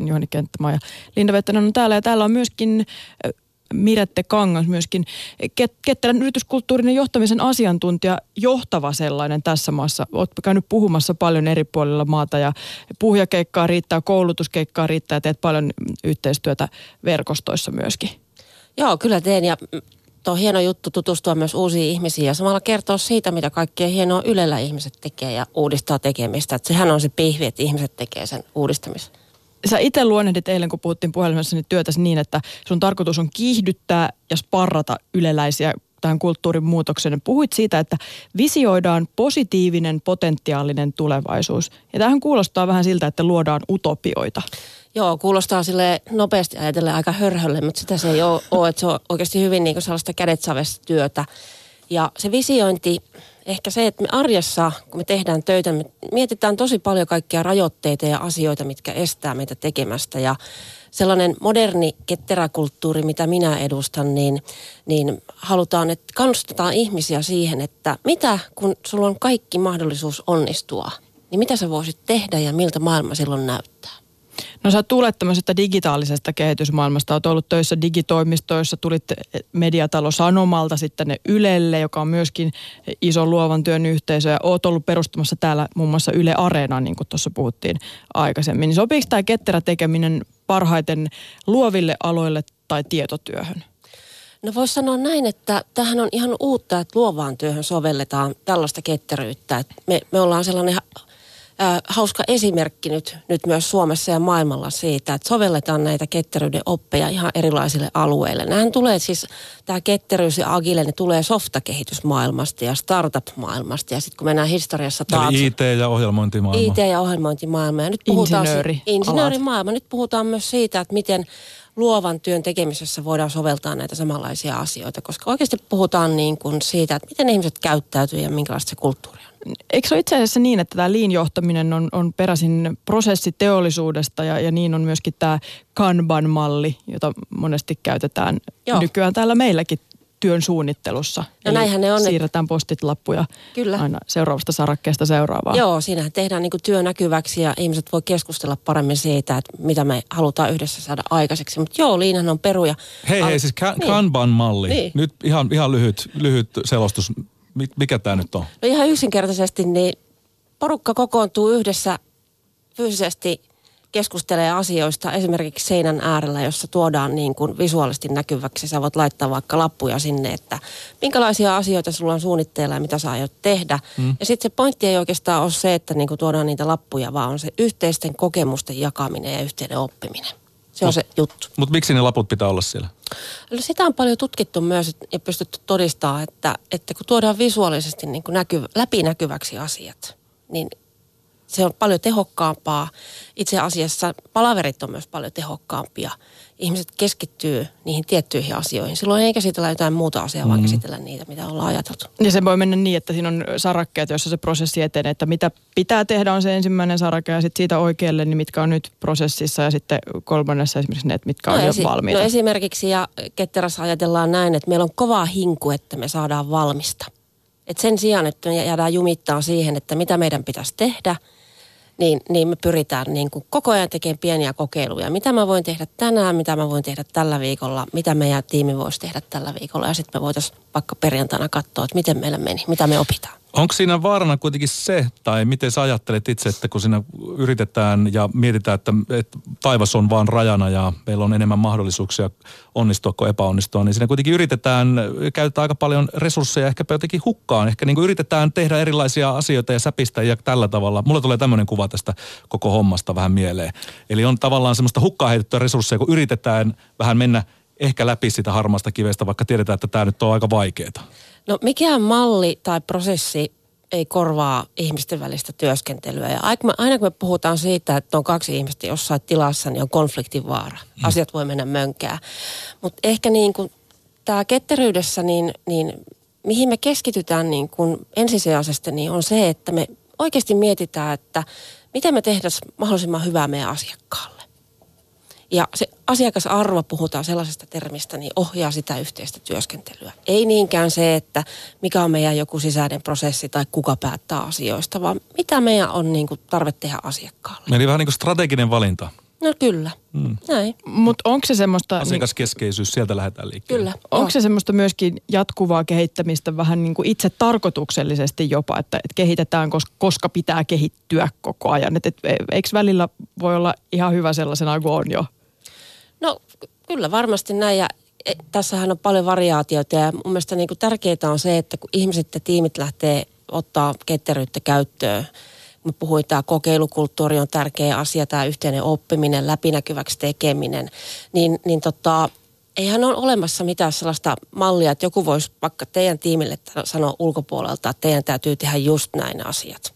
Juhani Kenttämaa ja Linda Vettänen on täällä. Ja täällä on myöskin Mirette Kangas myöskin Kettelän yrityskulttuurin johtamisen asiantuntija, johtava sellainen tässä maassa. Olet käynyt puhumassa paljon eri puolilla maata ja puhujakeikkaa riittää, koulutuskeikkaa riittää ja teet paljon yhteistyötä verkostoissa myöskin. Joo, kyllä teen ja on hieno juttu tutustua myös uusiin ihmisiin ja samalla kertoa siitä, mitä kaikkea hienoa Ylellä ihmiset tekee ja uudistaa tekemistä. Että sehän on se pihvi, että ihmiset tekee sen uudistamisen sä itse luonnehdit eilen, kun puhuttiin puhelimessa, niin työtäsi niin, että sun tarkoitus on kiihdyttää ja sparrata yleläisiä tähän kulttuurin muutokseen. Puhuit siitä, että visioidaan positiivinen, potentiaalinen tulevaisuus. Ja tähän kuulostaa vähän siltä, että luodaan utopioita. Joo, kuulostaa sille nopeasti ajatellen aika hörhölle, mutta sitä se ei ole, että se on oikeasti hyvin niin kuin sellaista kädetsavesta työtä. Ja se visiointi, ehkä se, että me arjessa, kun me tehdään töitä, me mietitään tosi paljon kaikkia rajoitteita ja asioita, mitkä estää meitä tekemästä. Ja sellainen moderni ketteräkulttuuri, mitä minä edustan, niin, niin halutaan, että kannustetaan ihmisiä siihen, että mitä kun sulla on kaikki mahdollisuus onnistua, niin mitä sä voisit tehdä ja miltä maailma silloin näyttää? No sä tulet tämmöisestä digitaalisesta kehitysmaailmasta, olet ollut töissä digitoimistoissa, tulit mediatalo Sanomalta sitten Ylelle, joka on myöskin iso luovan työn yhteisö ja oot ollut perustamassa täällä muun muassa Yle Areenaa, niin kuin tuossa puhuttiin aikaisemmin. Niin sopiiko tämä ketterä tekeminen parhaiten luoville aloille tai tietotyöhön? No voisi sanoa näin, että tähän on ihan uutta, että luovaan työhön sovelletaan tällaista ketteryyttä. me, me ollaan sellainen äh, hauska esimerkki nyt, nyt myös Suomessa ja maailmalla siitä, että sovelletaan näitä ketteryyden oppeja ihan erilaisille alueille. Nämähän tulee siis, tämä ketteryys ja agile, ne tulee softakehitysmaailmasta ja startup-maailmasta. Ja sitten kun mennään historiassa taakse. Eli IT ja ohjelmointimaailma. IT ja ohjelmointimaailma. Ja nyt puhutaan, Insinööri. Insinöörimaailma. Nyt puhutaan myös siitä, että miten luovan työn tekemisessä voidaan soveltaa näitä samanlaisia asioita, koska oikeasti puhutaan niin kuin siitä, että miten ihmiset käyttäytyy ja minkälaista se kulttuuri on eikö se ole itse asiassa niin, että tämä liinjohtaminen on, on peräisin prosessiteollisuudesta ja, ja niin on myöskin tämä Kanban-malli, jota monesti käytetään Joo. nykyään täällä meilläkin työn suunnittelussa. No Eli näinhän ne on. Siirretään postit-lappuja Kyllä. aina seuraavasta sarakkeesta seuraavaan. Joo, siinähän tehdään niin työ näkyväksi ja ihmiset voi keskustella paremmin siitä, että mitä me halutaan yhdessä saada aikaiseksi. Mutta joo, liinhan on peruja. Hei, hei, siis ka- niin. Kanban-malli. Niin. Nyt ihan, ihan lyhyt, lyhyt selostus mikä tämä nyt on? No ihan yksinkertaisesti, niin porukka kokoontuu yhdessä fyysisesti keskustelee asioista esimerkiksi seinän äärellä, jossa tuodaan niin kuin visuaalisesti näkyväksi. Sä voit laittaa vaikka lappuja sinne, että minkälaisia asioita sulla on suunnitteilla ja mitä sä aiot tehdä. Mm. Ja sitten se pointti ei oikeastaan ole se, että niin kuin tuodaan niitä lappuja, vaan on se yhteisten kokemusten jakaminen ja yhteinen oppiminen. Se on mut, se juttu. Mutta miksi ne laput pitää olla siellä? No sitä on paljon tutkittu myös ja pystytty todistamaan, että, että kun tuodaan visuaalisesti niin kuin näkyv- läpinäkyväksi asiat, niin se on paljon tehokkaampaa. Itse asiassa palaverit on myös paljon tehokkaampia – ihmiset keskittyy niihin tiettyihin asioihin. Silloin ei käsitellä jotain muuta asiaa, mm. vaan käsitellä niitä, mitä ollaan ajateltu. Ja se voi mennä niin, että siinä on sarakkeet, joissa se prosessi etenee, että mitä pitää tehdä on se ensimmäinen sarake ja sitten siitä oikealle, niin mitkä on nyt prosessissa ja sitten kolmannessa esimerkiksi ne, mitkä on no, jo esi- valmiita. No esimerkiksi ja ketterässä ajatellaan näin, että meillä on kova hinku, että me saadaan valmista. Et sen sijaan, että me jäädään jumittaa siihen, että mitä meidän pitäisi tehdä – niin, niin me pyritään niin kuin koko ajan tekemään pieniä kokeiluja. Mitä mä voin tehdä tänään, mitä mä voin tehdä tällä viikolla, mitä meidän tiimi voisi tehdä tällä viikolla. Ja sitten me voitaisiin vaikka perjantaina katsoa, että miten meillä meni, mitä me opitaan. Onko siinä vaarana kuitenkin se, tai miten sä ajattelet itse, että kun siinä yritetään ja mietitään, että, että taivas on vaan rajana ja meillä on enemmän mahdollisuuksia onnistua kuin epäonnistua, niin siinä kuitenkin yritetään käyttää aika paljon resursseja ehkä jotenkin hukkaan. Ehkä niin kuin yritetään tehdä erilaisia asioita ja säpistä ja tällä tavalla. Mulla tulee tämmöinen kuva tästä koko hommasta vähän mieleen. Eli on tavallaan semmoista hukkaa heitettyä resursseja, kun yritetään vähän mennä ehkä läpi sitä harmaasta kivestä, vaikka tiedetään, että tämä nyt on aika vaikeaa. No mikään malli tai prosessi ei korvaa ihmisten välistä työskentelyä. Ja aina kun me puhutaan siitä, että on kaksi ihmistä jossain tilassa, niin on konfliktin vaara. Mm. Asiat voi mennä mönkään. Mutta ehkä niin kuin tämä ketteryydessä, niin, niin mihin me keskitytään niin kuin ensisijaisesti, niin on se, että me oikeasti mietitään, että miten me tehdään mahdollisimman hyvää meidän asiakkaalle. Ja se asiakasarvo, puhutaan sellaisesta termistä, niin ohjaa sitä yhteistä työskentelyä. Ei niinkään se, että mikä on meidän joku sisäinen prosessi tai kuka päättää asioista, vaan mitä meidän on niin kuin tarve tehdä asiakkaalle. Eli vähän niin kuin strateginen valinta. No kyllä, mm. näin. Mutta onko se semmoista... Asiakaskeskeisyys, sieltä lähdetään liikkeelle. Kyllä. Onko se semmoista myöskin jatkuvaa kehittämistä vähän niin kuin itse tarkoituksellisesti jopa, että, että kehitetään, koska pitää kehittyä koko ajan? Et, et, eikö välillä voi olla ihan hyvä sellaisena kuin on jo? No kyllä varmasti näin ja e, tässähän on paljon variaatioita ja mun mielestä niin kuin tärkeää on se, että kun ihmiset ja tiimit lähtee ottaa ketteryyttä käyttöön, puhuin, tämä kokeilukulttuuri on tärkeä asia, tämä yhteinen oppiminen, läpinäkyväksi tekeminen, niin, niin tota, eihän ole olemassa mitään sellaista mallia, että joku voisi vaikka teidän tiimille sanoa ulkopuolelta, että teidän täytyy tehdä just näin asiat.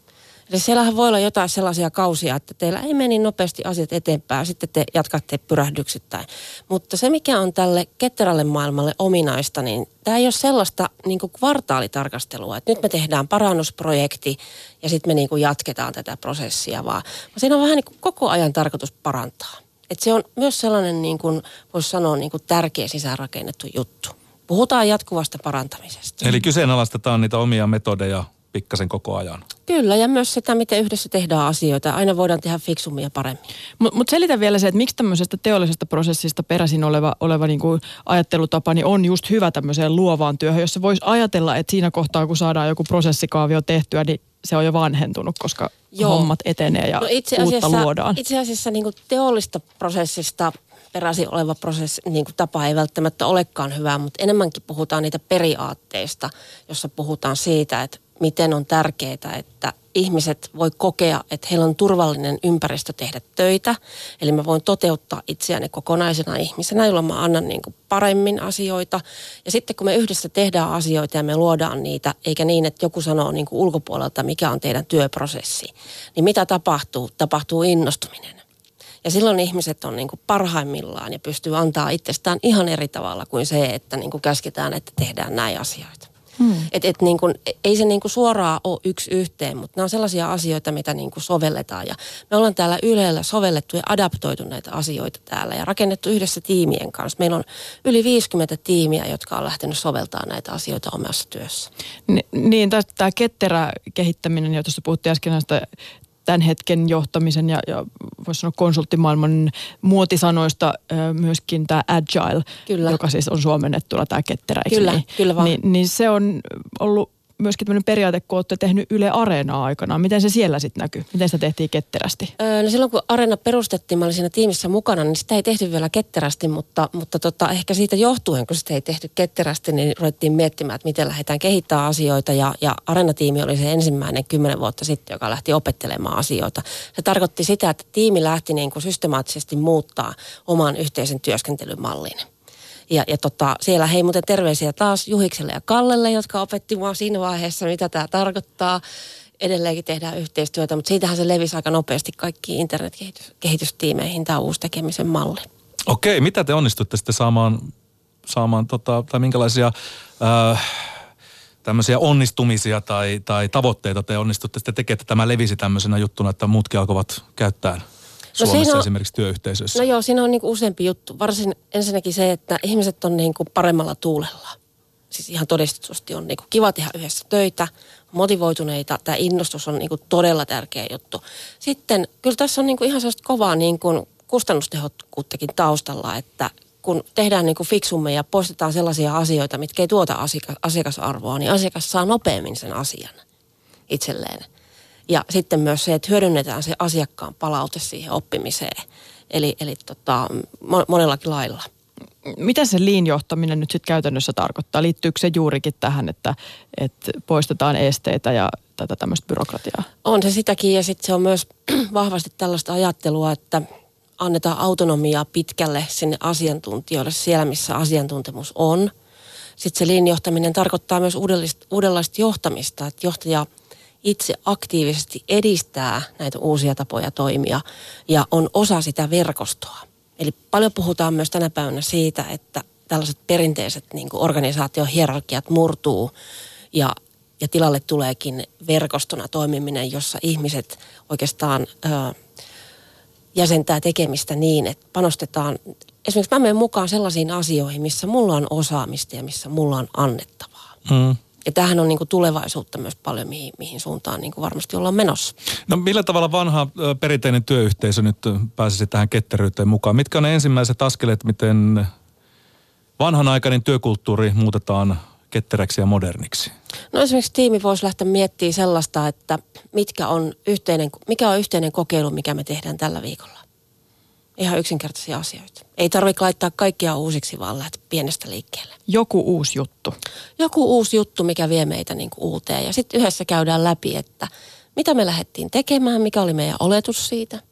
Eli siellähän voi olla jotain sellaisia kausia, että teillä ei meni nopeasti asiat eteenpäin, sitten te jatkatte pyrähdyksittäin. Mutta se, mikä on tälle ketterälle maailmalle ominaista, niin tämä ei ole sellaista niin kuin kvartaalitarkastelua, että nyt me tehdään parannusprojekti ja sitten me niin kuin jatketaan tätä prosessia, vaan siinä on vähän niin kuin koko ajan tarkoitus parantaa. Et se on myös sellainen, niin kuin, voisi sanoa, niin kuin tärkeä sisäänrakennettu juttu. Puhutaan jatkuvasta parantamisesta. Eli kyseenalaistetaan niitä omia metodeja pikkasen koko ajan. Kyllä, ja myös sitä, miten yhdessä tehdään asioita. Aina voidaan tehdä fiksummin ja paremmin. Mutta mut selitä vielä se, että miksi tämmöisestä teollisesta prosessista peräisin oleva, oleva niin kuin ajattelutapa niin on just hyvä tämmöiseen luovaan työhön, jossa voisi ajatella, että siinä kohtaa, kun saadaan joku prosessikaavio tehtyä, niin se on jo vanhentunut, koska Joo. hommat etenee ja no itse asiassa, uutta luodaan. Itse asiassa niin kuin teollista prosessista peräisin oleva prosessi, niin kuin tapa ei välttämättä olekaan hyvä, mutta enemmänkin puhutaan niitä periaatteista, jossa puhutaan siitä, että miten on tärkeää, että ihmiset voi kokea, että heillä on turvallinen ympäristö tehdä töitä. Eli mä voin toteuttaa itseäni kokonaisena ihmisenä, jolloin mä annan niin kuin paremmin asioita. Ja sitten kun me yhdessä tehdään asioita ja me luodaan niitä, eikä niin, että joku sanoo niin kuin ulkopuolelta, mikä on teidän työprosessi, niin mitä tapahtuu? Tapahtuu innostuminen. Ja silloin ihmiset on niin kuin parhaimmillaan ja pystyy antaa itsestään ihan eri tavalla kuin se, että niin kuin käsketään, että tehdään näin asioita. Hmm. Et, et niin kun, ei se niin kun suoraan ole yksi yhteen, mutta nämä on sellaisia asioita, mitä niin kun sovelletaan. Ja me ollaan täällä Ylellä sovellettu ja adaptoitu näitä asioita täällä ja rakennettu yhdessä tiimien kanssa. Meillä on yli 50 tiimiä, jotka on lähtenyt soveltaa näitä asioita omassa työssä. Niin, tämä ketterä kehittäminen, jota puhuttiin äsken näistä tämän hetken johtamisen ja, ja voisi sanoa konsulttimaailman muotisanoista myöskin tämä agile, kyllä. joka siis on suomennettuna tämä ketterä. Kyllä, niin? kyllä vaan. Niin, niin se on ollut myöskin tämmöinen periaate, kun olette tehnyt Yle Areenaa aikanaan. Miten se siellä sitten näkyy? Miten sitä tehtiin ketterästi? Öö, no silloin kun Areena perustettiin, mä olin siinä tiimissä mukana, niin sitä ei tehty vielä ketterästi, mutta, mutta tota, ehkä siitä johtuen, kun sitä ei tehty ketterästi, niin ruvettiin miettimään, että miten lähdetään kehittämään asioita. Ja, ja Areena-tiimi oli se ensimmäinen kymmenen vuotta sitten, joka lähti opettelemaan asioita. Se tarkoitti sitä, että tiimi lähti niin kuin systemaattisesti muuttaa oman yhteisen työskentelymallin. Ja, ja tota, siellä hei muuten terveisiä taas Juhikselle ja Kallelle, jotka opetti mua siinä vaiheessa, mitä tämä tarkoittaa. Edelleenkin tehdään yhteistyötä, mutta siitähän se levisi aika nopeasti kaikkiin internetkehitystiimeihin tämä uusi tekemisen malli. Okei, mitä te onnistutte sitten saamaan, saamaan tota, tai minkälaisia... Äh, tämmöisiä onnistumisia tai, tai tavoitteita te onnistutte sitten tekemään, että tämä levisi tämmöisenä juttuna, että muutkin alkavat käyttää No Suomessa on, esimerkiksi työyhteisössä? No joo, siinä on niin kuin useampi juttu. Varsin ensinnäkin se, että ihmiset on niin kuin paremmalla tuulella. Siis ihan todistetusti on niin kuin kiva tehdä yhdessä töitä, motivoituneita. Tämä innostus on niin kuin todella tärkeä juttu. Sitten kyllä tässä on niin kuin ihan sellaista kovaa niin kuin kustannustehokkuuttakin taustalla, että kun tehdään niin kuin fiksummin ja poistetaan sellaisia asioita, mitkä ei tuota asiakasarvoa, niin asiakas saa nopeammin sen asian itselleen. Ja sitten myös se, että hyödynnetään se asiakkaan palaute siihen oppimiseen. Eli, eli tota, monellakin lailla. Mitä se liinjohtaminen nyt sitten käytännössä tarkoittaa? Liittyykö se juurikin tähän, että, että poistetaan esteitä ja tätä tämmöistä byrokratiaa? On se sitäkin ja sitten se on myös vahvasti tällaista ajattelua, että annetaan autonomiaa pitkälle sinne asiantuntijoille siellä, missä asiantuntemus on. Sitten se liinjohtaminen tarkoittaa myös uudenlaista johtamista, että johtaja – itse aktiivisesti edistää näitä uusia tapoja toimia ja on osa sitä verkostoa. Eli paljon puhutaan myös tänä päivänä siitä, että tällaiset perinteiset niin kuin organisaatiohierarkiat murtuu ja, ja tilalle tuleekin verkostona toimiminen, jossa ihmiset oikeastaan ö, jäsentää tekemistä niin, että panostetaan. Esimerkiksi mä menen mukaan sellaisiin asioihin, missä mulla on osaamista ja missä mulla on annettavaa. Mm. Ja tämähän on niin kuin tulevaisuutta myös paljon, mihin, mihin suuntaan niin kuin varmasti ollaan menossa. No millä tavalla vanha perinteinen työyhteisö nyt pääsisi tähän ketteryyteen mukaan? Mitkä on ne ensimmäiset askeleet, miten vanhanaikainen työkulttuuri muutetaan ketteräksi ja moderniksi? No esimerkiksi tiimi voisi lähteä miettimään sellaista, että mitkä on yhteinen, mikä on yhteinen kokeilu, mikä me tehdään tällä viikolla. Ihan yksinkertaisia asioita. Ei tarvitse laittaa kaikkia uusiksi, vaan lähteä pienestä liikkeelle. Joku uusi juttu. Joku uusi juttu, mikä vie meitä niin kuin uuteen. Ja sitten yhdessä käydään läpi, että mitä me lähdettiin tekemään, mikä oli meidän oletus siitä.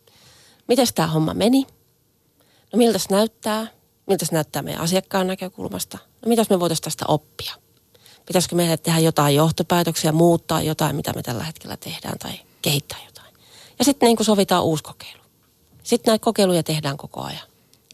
Miten tämä homma meni? No miltä se näyttää? Miltä se näyttää meidän asiakkaan näkökulmasta? No mitä me voitaisiin tästä oppia? Pitäisikö meidän tehdä jotain johtopäätöksiä, muuttaa jotain, mitä me tällä hetkellä tehdään tai kehittää jotain? Ja sitten niin kuin sovitaan uusi kokeilu. Sitten näitä kokeiluja tehdään koko ajan.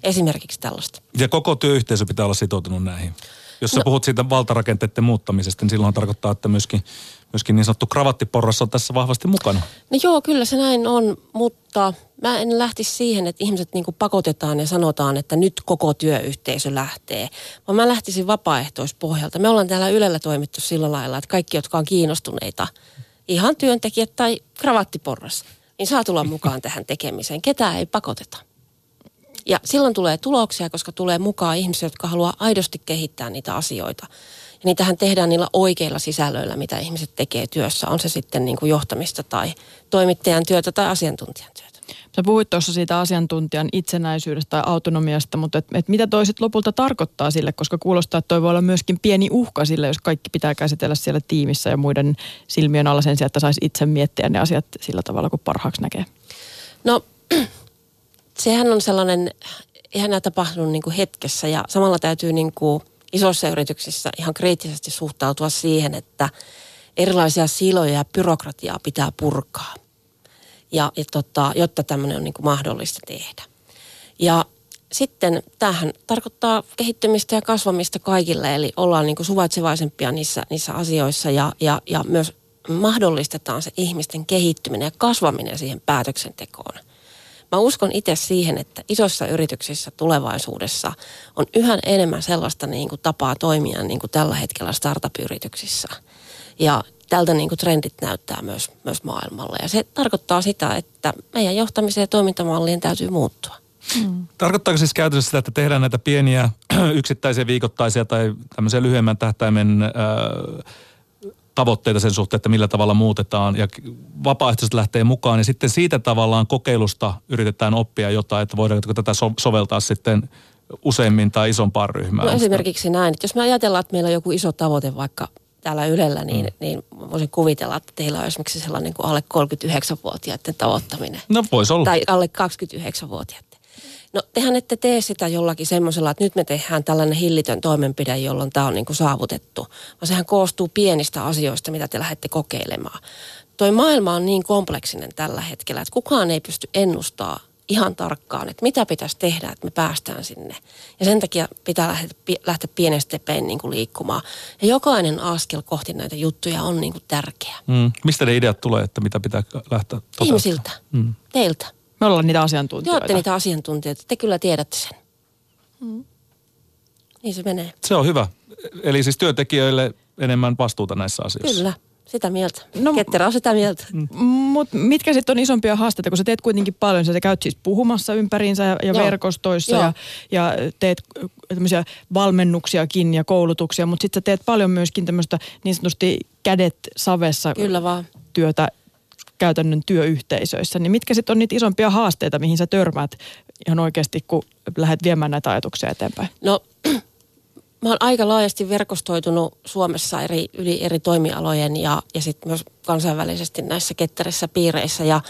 Esimerkiksi tällaista. Ja koko työyhteisö pitää olla sitoutunut näihin. Jos sä no, puhut siitä valtarakenteiden muuttamisesta, niin silloin tarkoittaa, että myöskin, myöskin niin sanottu kravattiporras on tässä vahvasti mukana. No joo, kyllä se näin on, mutta mä en lähtisi siihen, että ihmiset niin pakotetaan ja sanotaan, että nyt koko työyhteisö lähtee. Vaan mä lähtisin vapaaehtoispohjalta. Me ollaan täällä Ylellä toimittu sillä lailla, että kaikki, jotka on kiinnostuneita, ihan työntekijät tai kravattiporras, niin saa tulla mukaan tähän tekemiseen. Ketään ei pakoteta. Ja silloin tulee tuloksia, koska tulee mukaan ihmisiä, jotka haluaa aidosti kehittää niitä asioita. Ja niitähän tehdään niillä oikeilla sisällöillä, mitä ihmiset tekee työssä. On se sitten niin kuin johtamista tai toimittajan työtä tai asiantuntijan työtä. Sä puhuit tuossa siitä asiantuntijan itsenäisyydestä tai autonomiasta, mutta et, et mitä toiset lopulta tarkoittaa sille, koska kuulostaa, että toi voi olla myöskin pieni uhka sille, jos kaikki pitää käsitellä siellä tiimissä ja muiden silmien alla sen sijaan, että saisi itse miettiä ne asiat sillä tavalla, kun parhaaksi näkee. No sehän on sellainen, eihän nämä tapahdu niin kuin hetkessä ja samalla täytyy niin kuin isoissa yrityksissä ihan kriittisesti suhtautua siihen, että erilaisia siloja ja byrokratiaa pitää purkaa, ja, ja tota, jotta tämmöinen on niin kuin mahdollista tehdä. Ja sitten tämähän tarkoittaa kehittymistä ja kasvamista kaikille, eli ollaan niin kuin suvaitsevaisempia niissä, niissä asioissa ja, ja, ja myös mahdollistetaan se ihmisten kehittyminen ja kasvaminen siihen päätöksentekoon – Mä uskon itse siihen, että isoissa yrityksissä tulevaisuudessa on yhä enemmän sellaista niin kuin tapaa toimia niin kuin tällä hetkellä startup-yrityksissä. Ja tältä niin kuin trendit näyttää myös, myös maailmalla. Ja se tarkoittaa sitä, että meidän johtamisen ja toimintamallien täytyy muuttua. Hmm. Tarkoittaako siis käytännössä sitä, että tehdään näitä pieniä yksittäisiä viikoittaisia tai tämmöisiä lyhyemmän tähtäimen äh, tavoitteita sen suhteen, että millä tavalla muutetaan ja vapaaehtoiset lähtee mukaan ja sitten siitä tavallaan kokeilusta yritetään oppia jotain, että voidaanko tätä so- soveltaa sitten useimmin tai isompaan ryhmään. No esimerkiksi näin, että jos me ajatellaan, että meillä on joku iso tavoite vaikka täällä Ylellä, niin, mm. niin voisin kuvitella, että teillä on esimerkiksi sellainen kuin alle 39-vuotiaiden tavoittaminen. No voisi olla. Tai alle 29-vuotiaiden. No tehän ette tee sitä jollakin semmoisella, että nyt me tehdään tällainen hillitön toimenpide, jolloin tämä on niin kuin saavutettu. Vaan sehän koostuu pienistä asioista, mitä te lähdette kokeilemaan. Toi maailma on niin kompleksinen tällä hetkellä, että kukaan ei pysty ennustaa ihan tarkkaan, että mitä pitäisi tehdä, että me päästään sinne. Ja sen takia pitää lähteä, lähteä pienestä pein niin kuin liikkumaan. Ja jokainen askel kohti näitä juttuja on niin kuin tärkeä. Mm. Mistä ne ideat tulee, että mitä pitää lähteä toteuttamaan? Ihmisiltä, mm. teiltä. Me ollaan niitä asiantuntijoita. Te olette niitä asiantuntijoita. Te kyllä tiedätte sen. Mm. Niin se menee. Se on hyvä. Eli siis työntekijöille enemmän vastuuta näissä asioissa. Kyllä. Sitä mieltä. No, Ketterä on sitä mieltä. Mm. Mutta mitkä sitten on isompia haasteita, kun sä teet kuitenkin paljon, sä käyt siis puhumassa ympäriinsä ja, ja verkostoissa ja, ja teet tämmöisiä valmennuksiakin ja koulutuksia, mutta sitten sä teet paljon myöskin tämmöistä niin sanotusti kädet savessa Kyllä vaan. työtä käytännön työyhteisöissä, niin mitkä sitten on niitä isompia haasteita, mihin sä törmäät ihan oikeasti, kun lähdet viemään näitä ajatuksia eteenpäin? No mä oon aika laajasti verkostoitunut Suomessa eri, yli eri toimialojen ja, ja sitten myös kansainvälisesti näissä ketterissä piireissä. Ja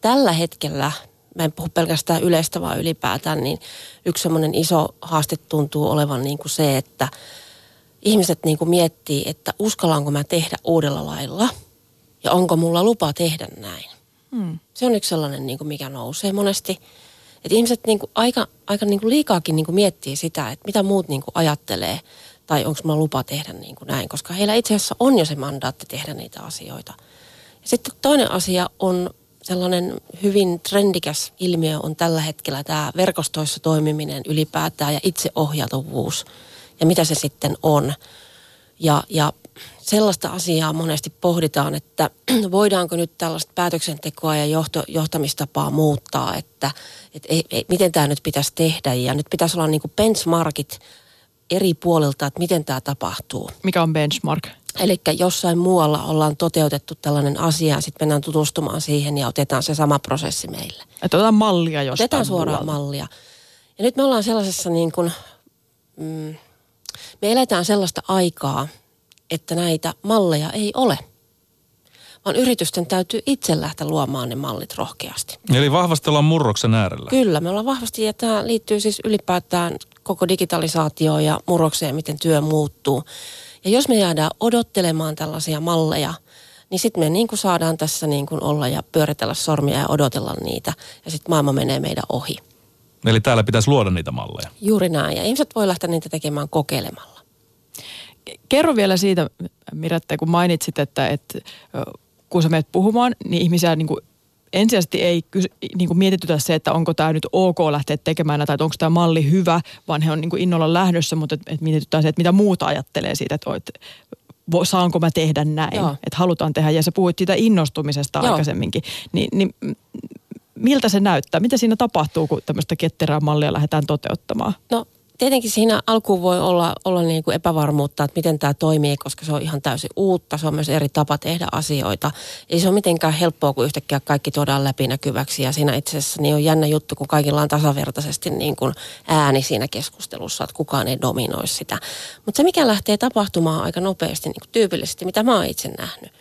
tällä hetkellä, mä en puhu pelkästään yleistä vaan ylipäätään, niin yksi semmoinen iso haaste tuntuu olevan niin kuin se, että ihmiset niin kuin miettii, että uskallanko mä tehdä uudella lailla – ja onko mulla lupa tehdä näin. Hmm. Se on yksi sellainen, niin kuin mikä nousee monesti. Että ihmiset niin kuin aika, aika niin kuin liikaakin niin kuin miettii sitä, että mitä muut niin kuin ajattelee tai onko mulla lupa tehdä niin kuin näin, koska heillä itse asiassa on jo se mandaatti tehdä niitä asioita. Ja sitten toinen asia on sellainen hyvin trendikäs ilmiö on tällä hetkellä tämä verkostoissa toimiminen ylipäätään ja itseohjautuvuus ja mitä se sitten on. Ja, ja sellaista asiaa monesti pohditaan, että voidaanko nyt tällaista päätöksentekoa ja johto, johtamistapaa muuttaa, että, että ei, ei, miten tämä nyt pitäisi tehdä. Ja nyt pitäisi olla niin kuin benchmarkit eri puolilta, että miten tämä tapahtuu. Mikä on benchmark? Eli jossain muualla ollaan toteutettu tällainen asia ja sitten mennään tutustumaan siihen ja otetaan se sama prosessi meille. Että otetaan mallia jostain Otetaan suoraan muualta. mallia. Ja nyt me ollaan sellaisessa niin kuin, mm, me eletään sellaista aikaa, että näitä malleja ei ole. Vaan yritysten täytyy itse lähteä luomaan ne mallit rohkeasti. Eli vahvasti ollaan murroksen äärellä. Kyllä, me ollaan vahvasti, ja tämä liittyy siis ylipäätään koko digitalisaatioon ja murrokseen, miten työ muuttuu. Ja jos me jäädään odottelemaan tällaisia malleja, niin sitten me niin kuin saadaan tässä niin kuin olla ja pyöritellä sormia ja odotella niitä. Ja sitten maailma menee meidän ohi. Eli täällä pitäisi luoda niitä malleja. Juuri näin. Ja ihmiset voi lähteä niitä tekemään kokeilemalla. Kerro vielä siitä, Miratte, kun mainitsit, että, että kun sä menet puhumaan, niin ihmisiä niin kuin ensisijaisesti ei niin kuin mietitytä se, että onko tämä nyt ok lähteä tekemään näitä, tai onko tämä malli hyvä, vaan he on niin kuin innolla lähdössä, mutta et, et mietitytään se, että mitä muuta ajattelee siitä, että, että saanko mä tehdä näin, Joo. että halutaan tehdä. Ja sä puhuit siitä innostumisesta Joo. aikaisemminkin, niin, niin miltä se näyttää? Mitä siinä tapahtuu, kun tämmöistä ketterää mallia lähdetään toteuttamaan? No tietenkin siinä alkuun voi olla, olla niin kuin epävarmuutta, että miten tämä toimii, koska se on ihan täysin uutta. Se on myös eri tapa tehdä asioita. Ei se ole mitenkään helppoa, kun yhtäkkiä kaikki tuodaan läpinäkyväksi. Ja siinä itse asiassa niin on jännä juttu, kun kaikilla on tasavertaisesti niin kuin ääni siinä keskustelussa, että kukaan ei dominoi sitä. Mutta se, mikä lähtee tapahtumaan aika nopeasti, niin kuin tyypillisesti, mitä mä oon itse nähnyt,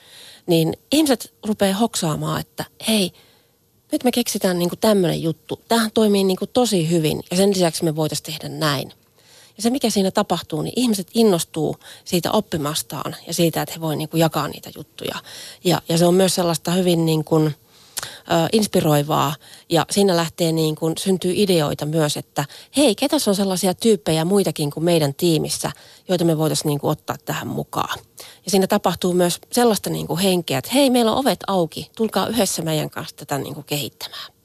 niin ihmiset rupeaa hoksaamaan, että hei, nyt me keksitään niin kuin tämmöinen juttu. Tämähän toimii niin kuin tosi hyvin ja sen lisäksi me voitaisiin tehdä näin. Ja se, mikä siinä tapahtuu, niin ihmiset innostuu siitä oppimastaan ja siitä, että he voi niin jakaa niitä juttuja. Ja, ja se on myös sellaista hyvin niin kuin, inspiroivaa ja siinä lähtee niin kuin, syntyy ideoita myös, että hei, ketäs on sellaisia tyyppejä muitakin kuin meidän tiimissä, joita me voitaisiin niin kuin, ottaa tähän mukaan. Ja siinä tapahtuu myös sellaista niin kuin henkeä, että hei, meillä on ovet auki, tulkaa yhdessä meidän kanssa tätä niin kuin kehittämään.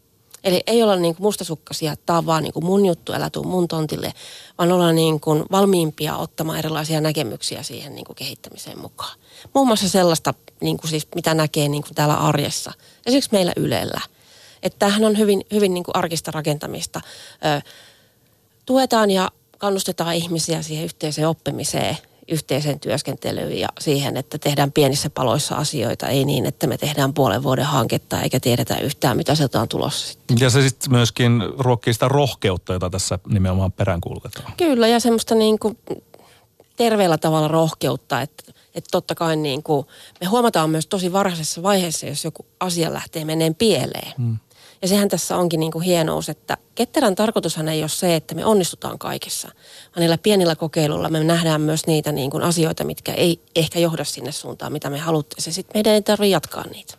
Eli ei olla niin kuin mustasukkaisia, että tämä on vaan niin kuin mun juttu, älä tuu mun tontille, vaan olla niin kuin valmiimpia ottamaan erilaisia näkemyksiä siihen niin kuin kehittämiseen mukaan. Muun muassa sellaista, niin kuin siis, mitä näkee niin kuin täällä arjessa, esimerkiksi meillä Ylellä. Että tämähän on hyvin, hyvin niin kuin arkista rakentamista. Ö, tuetaan ja kannustetaan ihmisiä siihen yhteiseen oppimiseen, yhteiseen työskentelyyn ja siihen, että tehdään pienissä paloissa asioita, ei niin, että me tehdään puolen vuoden hanketta eikä tiedetä yhtään, mitä sieltä on tulossa sitten. Ja se sitten myöskin ruokkii sitä rohkeutta, jota tässä nimenomaan peräänkuulutetaan. Kyllä, ja semmoista niin kuin terveellä tavalla rohkeutta, että, että totta kai niin kuin, me huomataan myös tosi varhaisessa vaiheessa, jos joku asia lähtee meneen pieleen. Hmm. Ja sehän tässä onkin niin kuin hienous, että ketterän tarkoitushan ei ole se, että me onnistutaan kaikessa, vaan niillä pienillä kokeiluilla me nähdään myös niitä niin kuin asioita, mitkä ei ehkä johda sinne suuntaan, mitä me haluttaisiin. Sitten meidän ei tarvitse jatkaa niitä.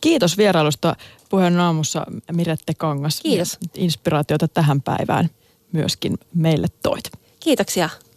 Kiitos vierailusta puheen aamussa Mirette Kangas. Kiitos. Inspiraatiota tähän päivään myöskin meille toit. Kiitoksia.